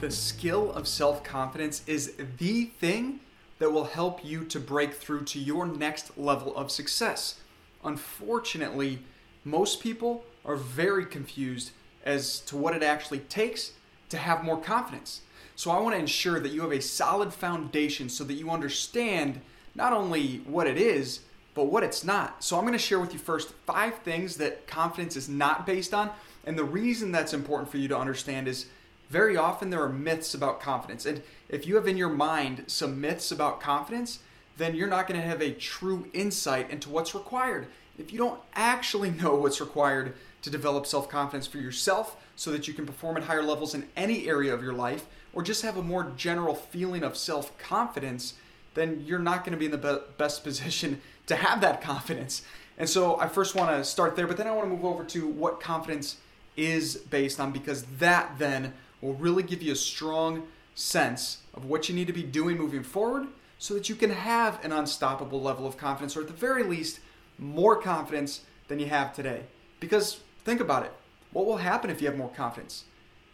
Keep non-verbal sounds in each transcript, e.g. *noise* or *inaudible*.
the skill of self confidence is the thing that will help you to break through to your next level of success. Unfortunately, most people are very confused as to what it actually takes to have more confidence. So, I want to ensure that you have a solid foundation so that you understand not only what it is, but what it's not. So, I'm going to share with you first five things that confidence is not based on. And the reason that's important for you to understand is very often there are myths about confidence. And if you have in your mind some myths about confidence, then you're not going to have a true insight into what's required. If you don't actually *laughs* know what's required to develop self confidence for yourself so that you can perform at higher levels in any area of your life, or just have a more general feeling of self confidence, then you're not going to be in the be- best *laughs* position to have that confidence. And so I first want to start there, but then I want to move over to what confidence is based on because that then will really give you a strong sense of what you need to be doing moving forward so that you can have an unstoppable level of confidence, or at the very least, more confidence than you have today. Because think about it what will happen if you have more confidence?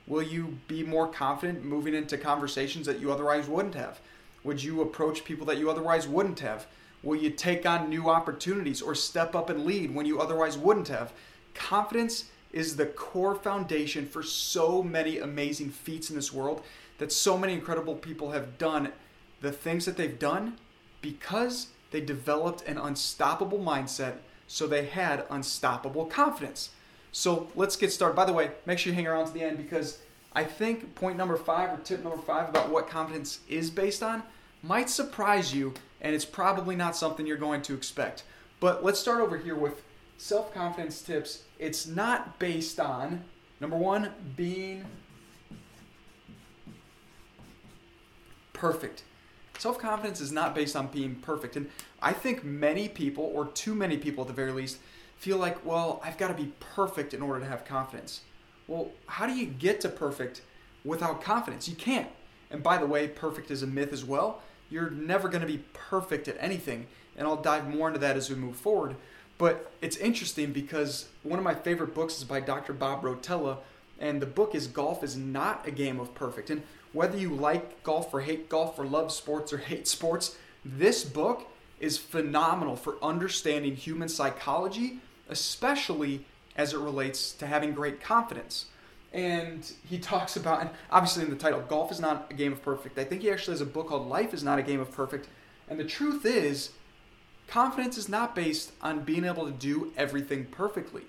Will you be more confident moving into conversations that you otherwise wouldn't have? Would you approach people that you otherwise wouldn't have? Will you take on new opportunities or step up and lead when you otherwise wouldn't have? Confidence is the core foundation for so many amazing feats in this world that so many incredible people have done the things that they've done because they developed an unstoppable mindset so they had unstoppable confidence. So let's get started. By the way, make sure you hang around to the end because I think point number five or tip number five about what confidence is based on might surprise you, and it's probably not something you're going to expect. But let's start over here with self confidence tips, it's not based on number one, being perfect. Self confidence is not based on being perfect. And I think many people, or too many people at the very least, feel like, well, I've got to be perfect in order to have confidence. Well, how do you get to perfect without confidence? You can't. And by the way, perfect is a myth as well. You're never going to be perfect at anything. And I'll dive more into that as we move forward. But it's interesting because one of my favorite books is by Dr. Bob Rotella, and the book is Golf is Not a Game of Perfect. And whether you like golf or hate golf or love sports or *laughs* hate sports, this book is phenomenal for understanding human psychology, especially as it relates to having great confidence. And he *laughs* talks about, and obviously in the title, Golf is Not a Game of Perfect. I think he actually has a book called Life is Not a Game of Perfect. And the truth is, confidence is not based on being able to do everything perfectly.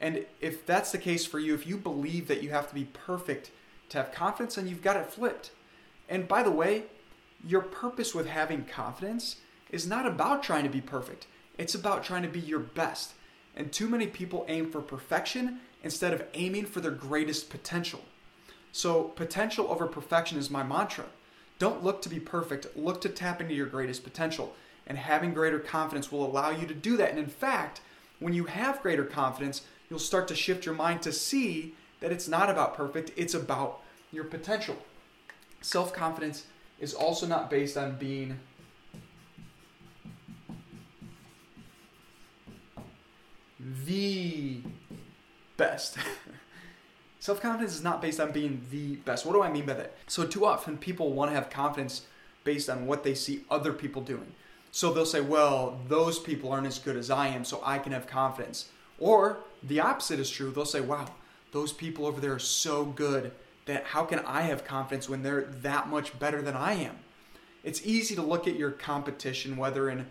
And if that's the case for you, if you believe that you have to be perfect to have confidence, then you've got it flipped. And by the way, your purpose with having confidence is not about trying to be perfect, it's about trying to be your best. And too many people aim for perfection instead of aiming for their greatest potential. So, potential over perfection is my mantra. Don't look to be perfect, look to tap into your greatest potential and having greater confidence will allow you to do that. And in fact, when you have greater confidence, you'll start to shift your mind to see that it's not about perfect, it's about your potential. Self confidence is also not based on being the best. *laughs* Self confidence is not based on being the best. What do I mean by that? So, too often people want to have confidence based on what they see other people doing. So they'll say, well, those people aren't as good as I am, so I can have confidence. Or the opposite is true. They'll say, wow, those people over there are so good that how can I have confidence when they're that much better than I am? It's easy to look at your competition, whether in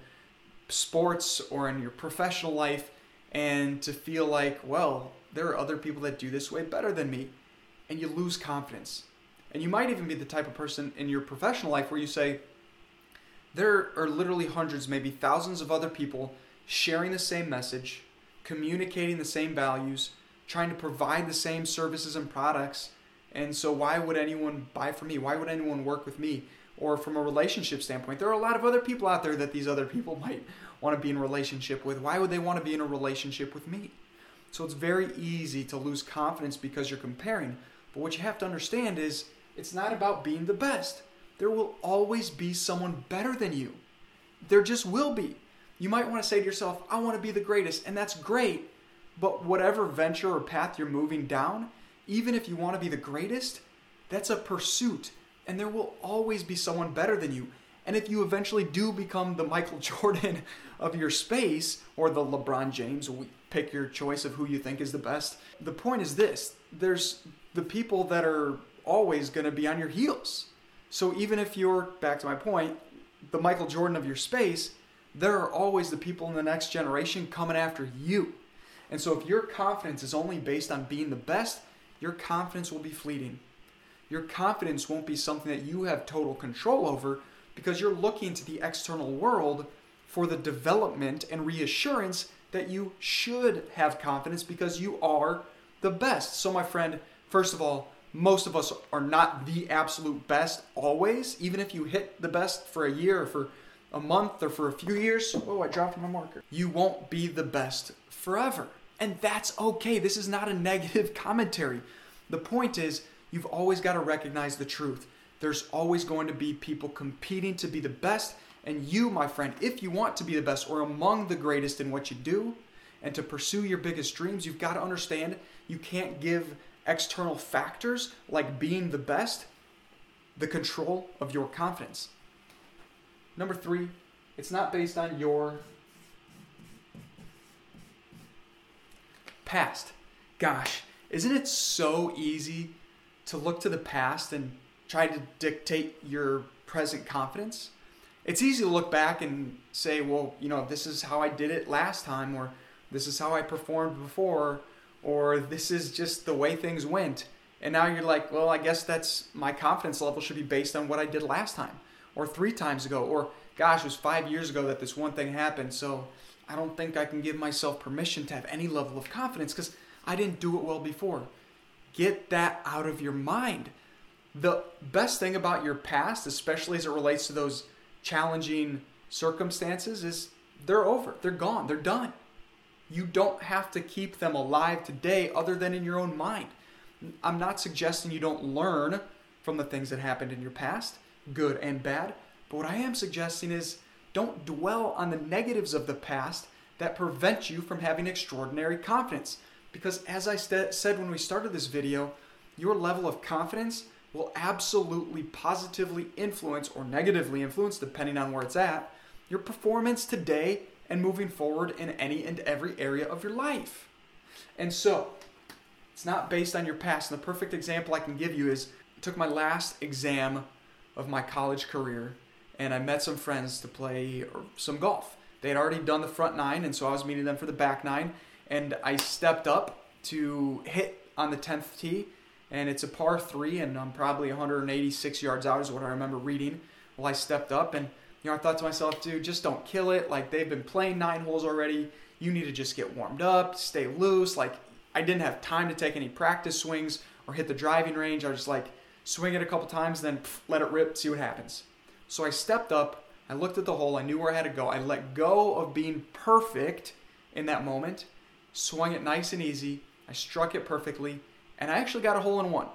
sports or in your professional life, and to feel like, well, there are other people that do this way better than me, and you lose confidence. And you might even be the type of person in your professional life where you say, there are literally hundreds, maybe thousands of other people sharing the same message, communicating the same values, trying to provide the same services and products. And so, why would anyone buy from me? Why would anyone work with me? Or from a relationship standpoint, there are a lot of other people out there that these other people *laughs* might want to be in relationship with. Why would they want to be in a relationship with me? So, it's very easy to lose confidence because you're comparing. But what you have to understand is it's not about being the best there will always be someone better than you. There just will be. You might want to say to yourself, I want to be the greatest, and that's great. But whatever venture or path you're moving down, even if you want to be the greatest, That's a pursuit, and there will always be someone better than you. And if you eventually do become the Michael *laughs* Jordan of your space or the LeBron James, pick your choice of who you think is the best. The point is this there's the people that are always going to be on your heels. So even if you're, back to my point, the Michael Jordan of your space, there are always the people in the next generation coming after you. And so if your confidence is only based on being the best, your confidence will be fleeting. Your confidence won't be something that you have total control over because you're looking to the external world for the development and reassurance that you should have confidence because you are the best. So, my friend, first of all, most of us are not the absolute best always. Even if you hit the best for a year or for a month or for a few years, oh, I dropped my marker. You won't be the best forever. And that's okay. This is not a *laughs* negative commentary. The point is, you've always got to recognize the truth. There's always going to be people competing to be the best. And you, my friend, if you want to be the best or among the greatest in what you do and to pursue your biggest dreams, you've got to understand you can't give external factors like being the best the control of your confidence. Number three, it's not based on your past. Gosh, isn't it so easy to look to the past and try to dictate your present confidence? It's easy to look back and say, well, you know, this is how I did it last time, or this is how I performed before, or this is just the way things went. And now you're like, well, I guess that's my confidence level should be based on what I did last time, or three times ago, or gosh, it was five years ago that this one thing happened. So I don't think I can give myself permission to have any level of confidence because I didn't do it well before. Get that out of your mind. The best thing about your past, especially as it relates to those challenging circumstances, is they're over. They're gone. They're done. You don't have to keep them alive today other than in your own mind. I'm not suggesting you don't learn from the things that happened in your past, good and bad, but what I am suggesting is don't dwell on the negatives of the past that prevent you from having extraordinary confidence. Because as I st- said when we started this video, your level of confidence will absolutely positively influence or negatively influence, depending on where it's at, your performance today and moving forward in any and every area of your life. And so, it's not based on your past. And the perfect example I can give you is I took my last exam of my college career and I met some friends to play some golf. They had already done the front nine, and so I was meeting them for the back nine. And I stepped up to hit on the 10th tee, and it's a par three, and I'm probably 186 yards out, is what I remember reading. Well, I stepped up, and you know, I thought to myself, dude, just don't kill it. Like they've been playing nine holes already. You need to just get warmed up, stay loose. Like I didn't have time to take any practice swings or hit the driving range. I was just like swing it a couple times, then pff, let it rip, see what happens. So I stepped up, I looked at the hole, I knew where I had to go. I let go of being perfect in that moment, swung it nice and easy. I struck it perfectly, and I actually got a hole in one.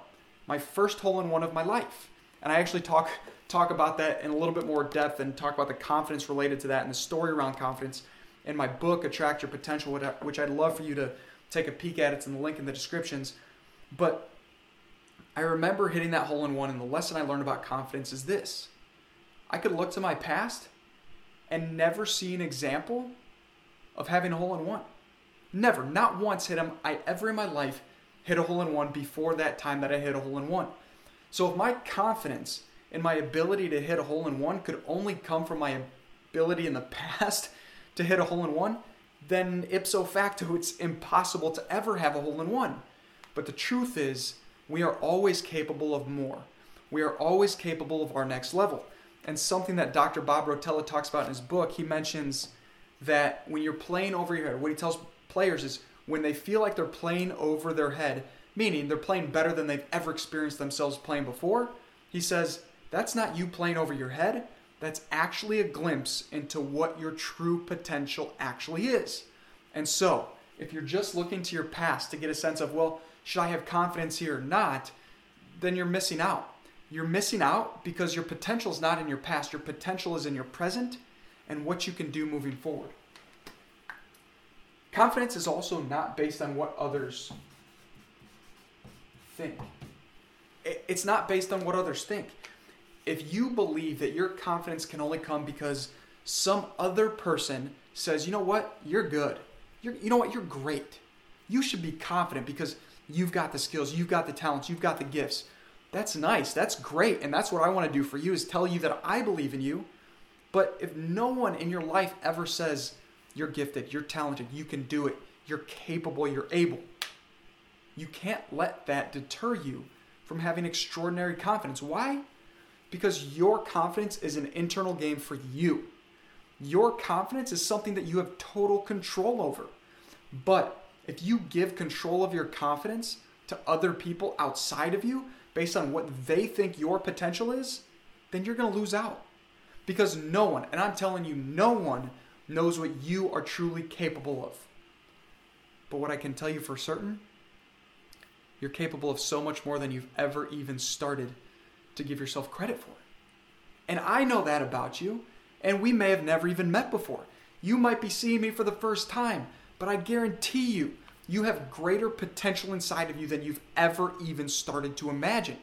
My first hole in one of my life. And I actually talk talk about that in a little bit more depth and talk about the confidence related to that and the story around confidence in my book Attract Your Potential, which I'd love for you to take a peek at. It's in the link in the descriptions. But I remember hitting that hole in one, and the lesson I learned about confidence is this I could look to my past and never see an example of having a hole in one. Never, not once hit him. I ever in my life hit a hole in one before that time that I hit a hole in one. So if my confidence in my ability to hit a hole in one could only come from my ability in the *laughs* past to hit a hole in one, then ipso facto it's impossible to ever have a hole in one. But the truth is, we are always capable of more. We are always capable of our next level and something that Dr. Bob Rotella talks about in his book, he mentions that when you're playing over your head, what he tells players is when they feel like they're playing over their head, meaning they're playing better than they've ever experienced themselves playing before, he says that's not you playing over your head. That's actually a glimpse into what your true potential actually is. And so, if you're just looking to your past to get a sense of, well, should I have confidence here or not, then you're missing out you're missing out because your potential is not in your past. Your potential is in your present and what you can do moving forward. Confidence is also not based on what others think. It's not based on what others think. If you believe that your confidence can only come because some other person says, you know what, you're good. You're, you know what, you're great. You should be confident because you've got the skills, you've got the talents, you've got the gifts. That's nice. That's great. And that's what I want to do for you is tell you that I believe in you. But if no one in your life ever says, you're gifted, you're talented, you can do it, you're capable, you're able, you can't let that deter you from having extraordinary confidence. Why? Because your confidence is an internal game for you. Your confidence is something that you have total control over. But if you give control of your confidence to other people outside of you based on what they think your potential is, then you're going to lose out. Because no one, and I'm telling you, no one knows what you are truly capable of. But what I can tell you for certain, you're capable of so much more than you've ever even started to give yourself credit for. And I know that about you and we may have never even met before. You might be seeing me for the first time, but I guarantee you, you have greater potential inside of you than you've ever even started to imagine.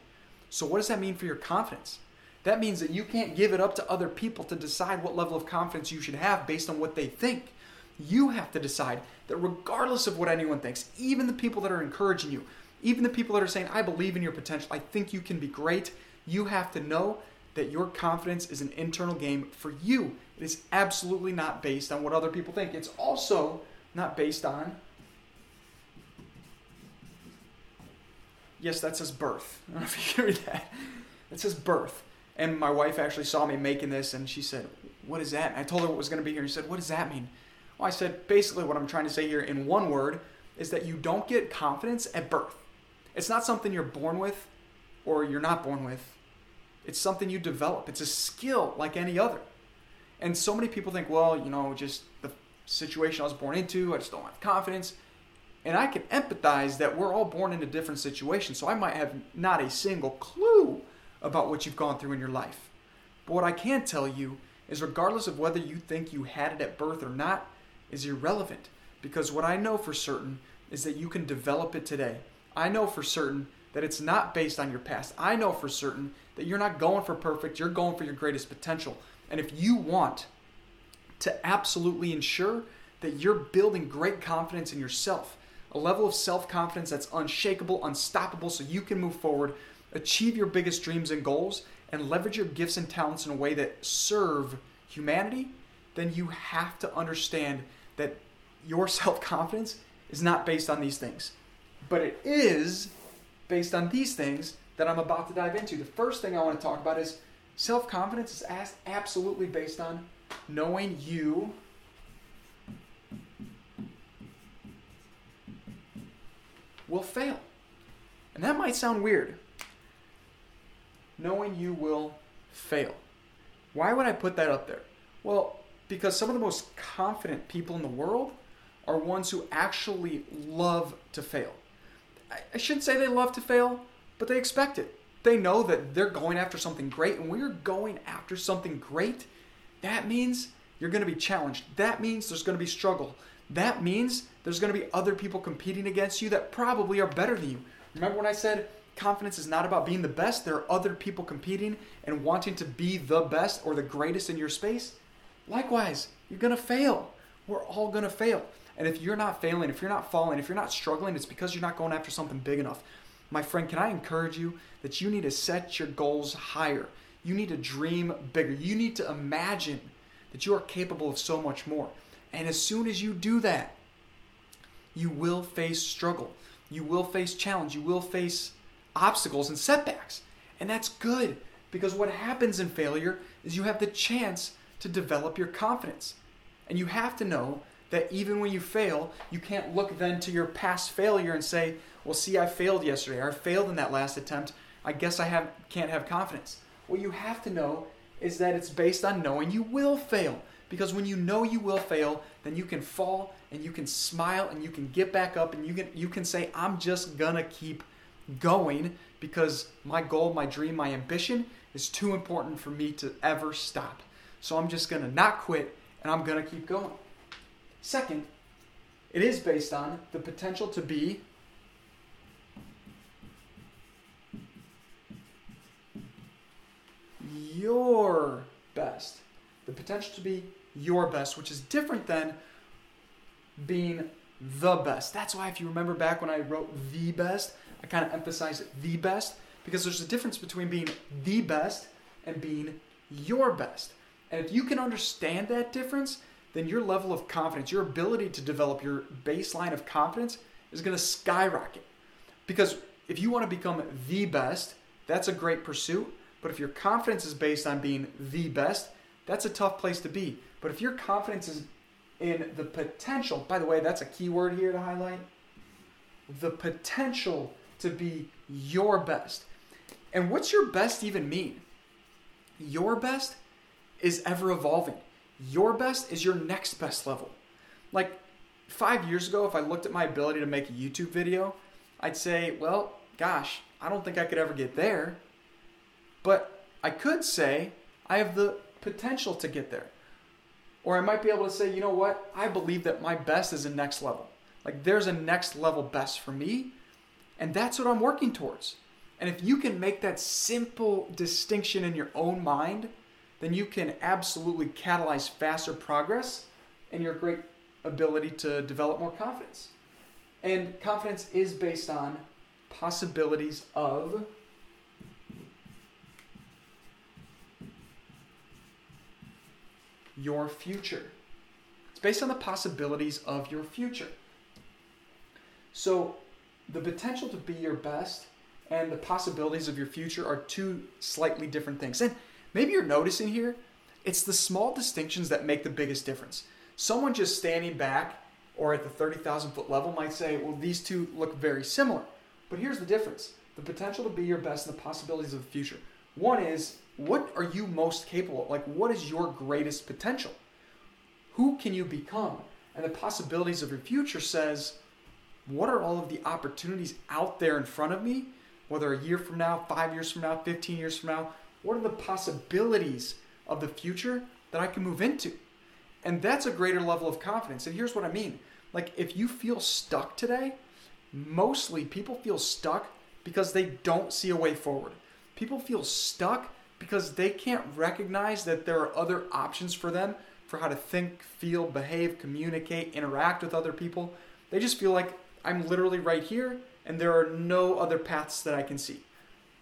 So, what does that mean for your confidence? That means that you can't give it up to other people to decide what level of confidence you should have based on what they think. You have to decide that regardless of what anyone thinks, even the people that are encouraging you, even the people that are saying, I believe in your potential, I think you can be great, you have to know that your confidence is an internal game for you. It is absolutely not based on what other people think. It's also not based on. Yes, that says birth. *laughs* I don't know if you that. It says birth. And my wife actually saw me making this and she said, What is that? And I told her what was going to be here. And she said, What does that mean? Well, I said, Basically, what I'm trying to say here in one word is that you don't get confidence at birth. It's not something you're born with or you're not born with it's something you develop. It's a skill like any other. And so many people think, well, you know, just the situation I was born into, I just don't have confidence. And I can empathize that we're all born into different situations. So I might have not a single clue about what you've gone through in your life. But what I can tell you is, regardless of whether you think you had it at birth or not, is irrelevant. Because what I know for certain is that you can develop it today. I know for certain that it's not based on your past. I know for certain that you're not going for perfect, you're going for your greatest potential. And if you want to absolutely ensure that you're building great confidence in yourself, a level of self confidence that's unshakable, unstoppable, so you can move forward, achieve your biggest dreams and goals, and leverage your gifts and talents in a way that serve humanity, then you have to understand that your *laughs* self confidence is not based on these things. But it is based on these things that I'm about to dive into. The first thing I want to talk about is self confidence is absolutely based on knowing you. Will fail. And that might sound weird. Knowing you will fail. Why would I put that up there? Well, because some of the most confident people in the world are ones who actually love to fail. I shouldn't say they love to fail, but they expect it. They know that they're going after something great, and when you're going after something great, that means you're going to be challenged. That means there's going to be struggle. That means there's going to be other people competing against you that probably are better than you. Remember when I said confidence is not about being the best? There are other people competing and wanting to be the best or the greatest in your space. Likewise, you're going to fail. We're all going to fail. And if you're not failing, if you're not falling, if you're not struggling, it's because you're not going after something big enough. My friend, can I encourage you that you need to set your goals higher? You need to dream bigger. You need to imagine that you are capable of so much more. And as soon as you do that, you will face struggle. You will face challenge. You will face obstacles and setbacks. And that's good because what happens in failure is you have the chance to develop your confidence. And you have to know that even when you fail, you can't look then to your past failure and say, well, see, I failed yesterday, or I failed in that last attempt. I guess I have, can't have confidence. What you have to know is that it's based on knowing you will fail. Because when you know you will fail, then you can fall and you can smile and you can get back up and you can you can say, I'm just gonna keep going because my goal, my dream, my ambition is too important for me to ever stop. So I'm just gonna not quit and I'm gonna keep going. Second, it is based on the potential to be your best. The potential to be your best, which is different than being the best. That's why, if you remember back when I wrote the best, I kind of emphasized the best because there's a difference between being the best and being your best. And if you can understand that difference, then your level of confidence, your ability to develop your baseline of confidence is going to skyrocket. Because if you want to become the best, that's a great pursuit. But if your confidence is based on being the best, that's a tough place to be. But if your confidence is in the potential, by the way, that's a key word here to highlight the potential to be your best. And what's your best even mean? Your best is ever evolving. Your best is your next best level. Like five years ago, if I looked at my ability to make a YouTube video, I'd say, well, gosh, I don't think I could ever get there. But I could say I have the potential to get there. Or I might be able to say, you know what? I believe that my best is a next level. Like there's a next level best for me, and that's what I'm working towards. And if you can make that simple distinction in your own mind, then you can absolutely catalyze faster progress and your great ability to develop more confidence. And confidence is based on possibilities of your future. It's based on the possibilities of your future. So, the potential to be your best and the possibilities of your future are two slightly different things. And maybe you're noticing here, it's the small distinctions that make the biggest difference. Someone just standing back or at the 30,000 foot level might say, well, these two look very similar. But here's the difference the potential to be your best and the possibilities of the future. One is, what are you most capable of? Like, what is your greatest potential? Who can you become? And the possibilities of your future says, what are all of the opportunities out there in front of me whether a year from now, five years from now, 15 years from now, what are the possibilities of the future that I can move into? And that's a greater level of confidence. And here's what I mean like, if you feel stuck today, mostly people feel stuck because they don't see a way forward. People feel stuck because they can't recognize that there are other options for them for how to think, feel, behave, communicate, interact with other people. They just feel like I'm literally right here and there are no other paths that I can see.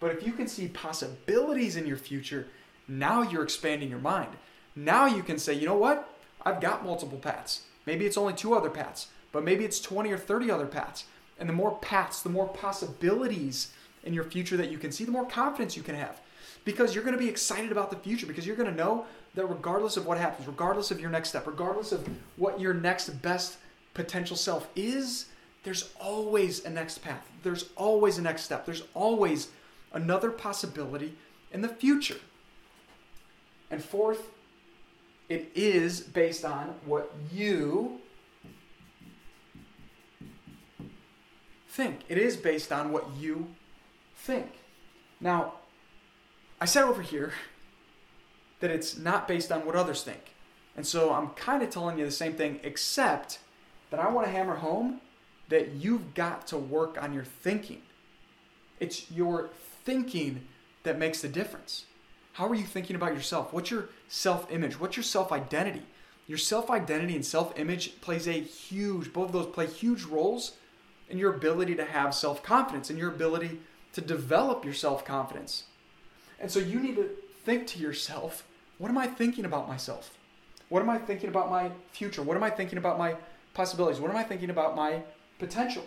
But if you can see possibilities in your future, now you're expanding your mind. Now you can say, you know what? I've got multiple paths. Maybe it's only two other paths, but maybe it's 20 or 30 other paths. And the more paths, the more possibilities in your future that you can see, the more confidence you can have. Because you're going to be excited about the future, because you're going to know that regardless of what happens, regardless of your next step, regardless of what your next best potential self is, there's always a next path. There's always a next step. There's always another possibility in the future. And fourth, it is based on what you think. It is based on what you think. Now, I said over here *laughs* that it's not based on what others think. And so I'm kind of telling you the same thing, except that I want to hammer home that you've got to work on your thinking. It's your thinking that makes the difference. How are you thinking about yourself? What's your self image? What's your self identity? Your self identity and self image plays a huge, both of those play huge roles in your ability to have self confidence and your ability to develop your self confidence. And so you need to think to yourself what am I thinking about myself? What am I thinking about my future? What am I thinking about my possibilities? What am I thinking about my potential.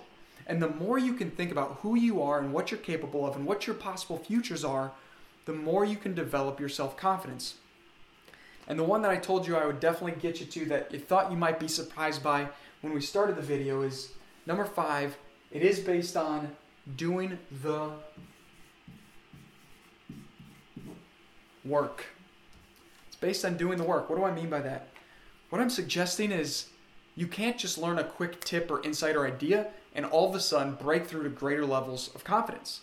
And the more you can think about who you are and what you're capable of and what your possible futures are, the more you can develop your self confidence. And the one that I told you I would definitely get you to that you thought you might be surprised by when we started the video is number five. It is based on doing the work. It's based on doing the work. What do I mean by that? What I'm suggesting is you can't just learn a quick tip or insight or idea and all of a sudden break through to greater levels of confidence.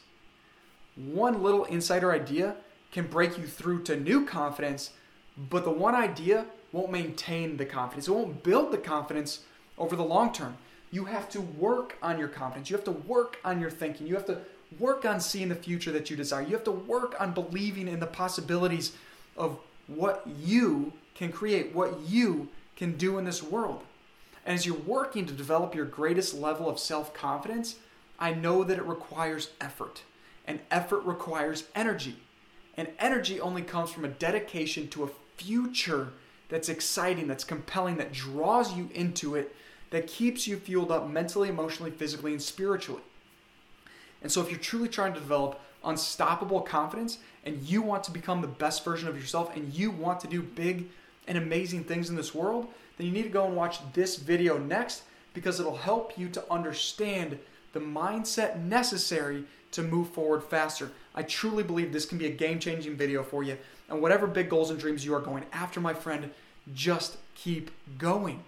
One little insight or idea can break you through to new confidence, but the one idea won't maintain the confidence. It won't build the confidence over the long term. You have to work on your confidence. You have to work on your thinking. You have to work on seeing the future that you desire. You have to work on believing in the possibilities of what you can create what you can do in this world. And as you're working to develop your greatest level of self confidence, I know that it requires effort, and effort requires energy. And energy only comes from a dedication to a future that's exciting, that's compelling, that draws you into it, that keeps you fueled up mentally, emotionally, physically, and spiritually. And so, if you're truly trying to develop unstoppable confidence and you want to become the best version of yourself and you want to do big and amazing things in this world, then you need to go and watch this video next because it'll help you to understand the mindset necessary to move forward faster. I truly believe this can be a game changing video for you. And whatever big goals and dreams you are going after, my friend, just keep going.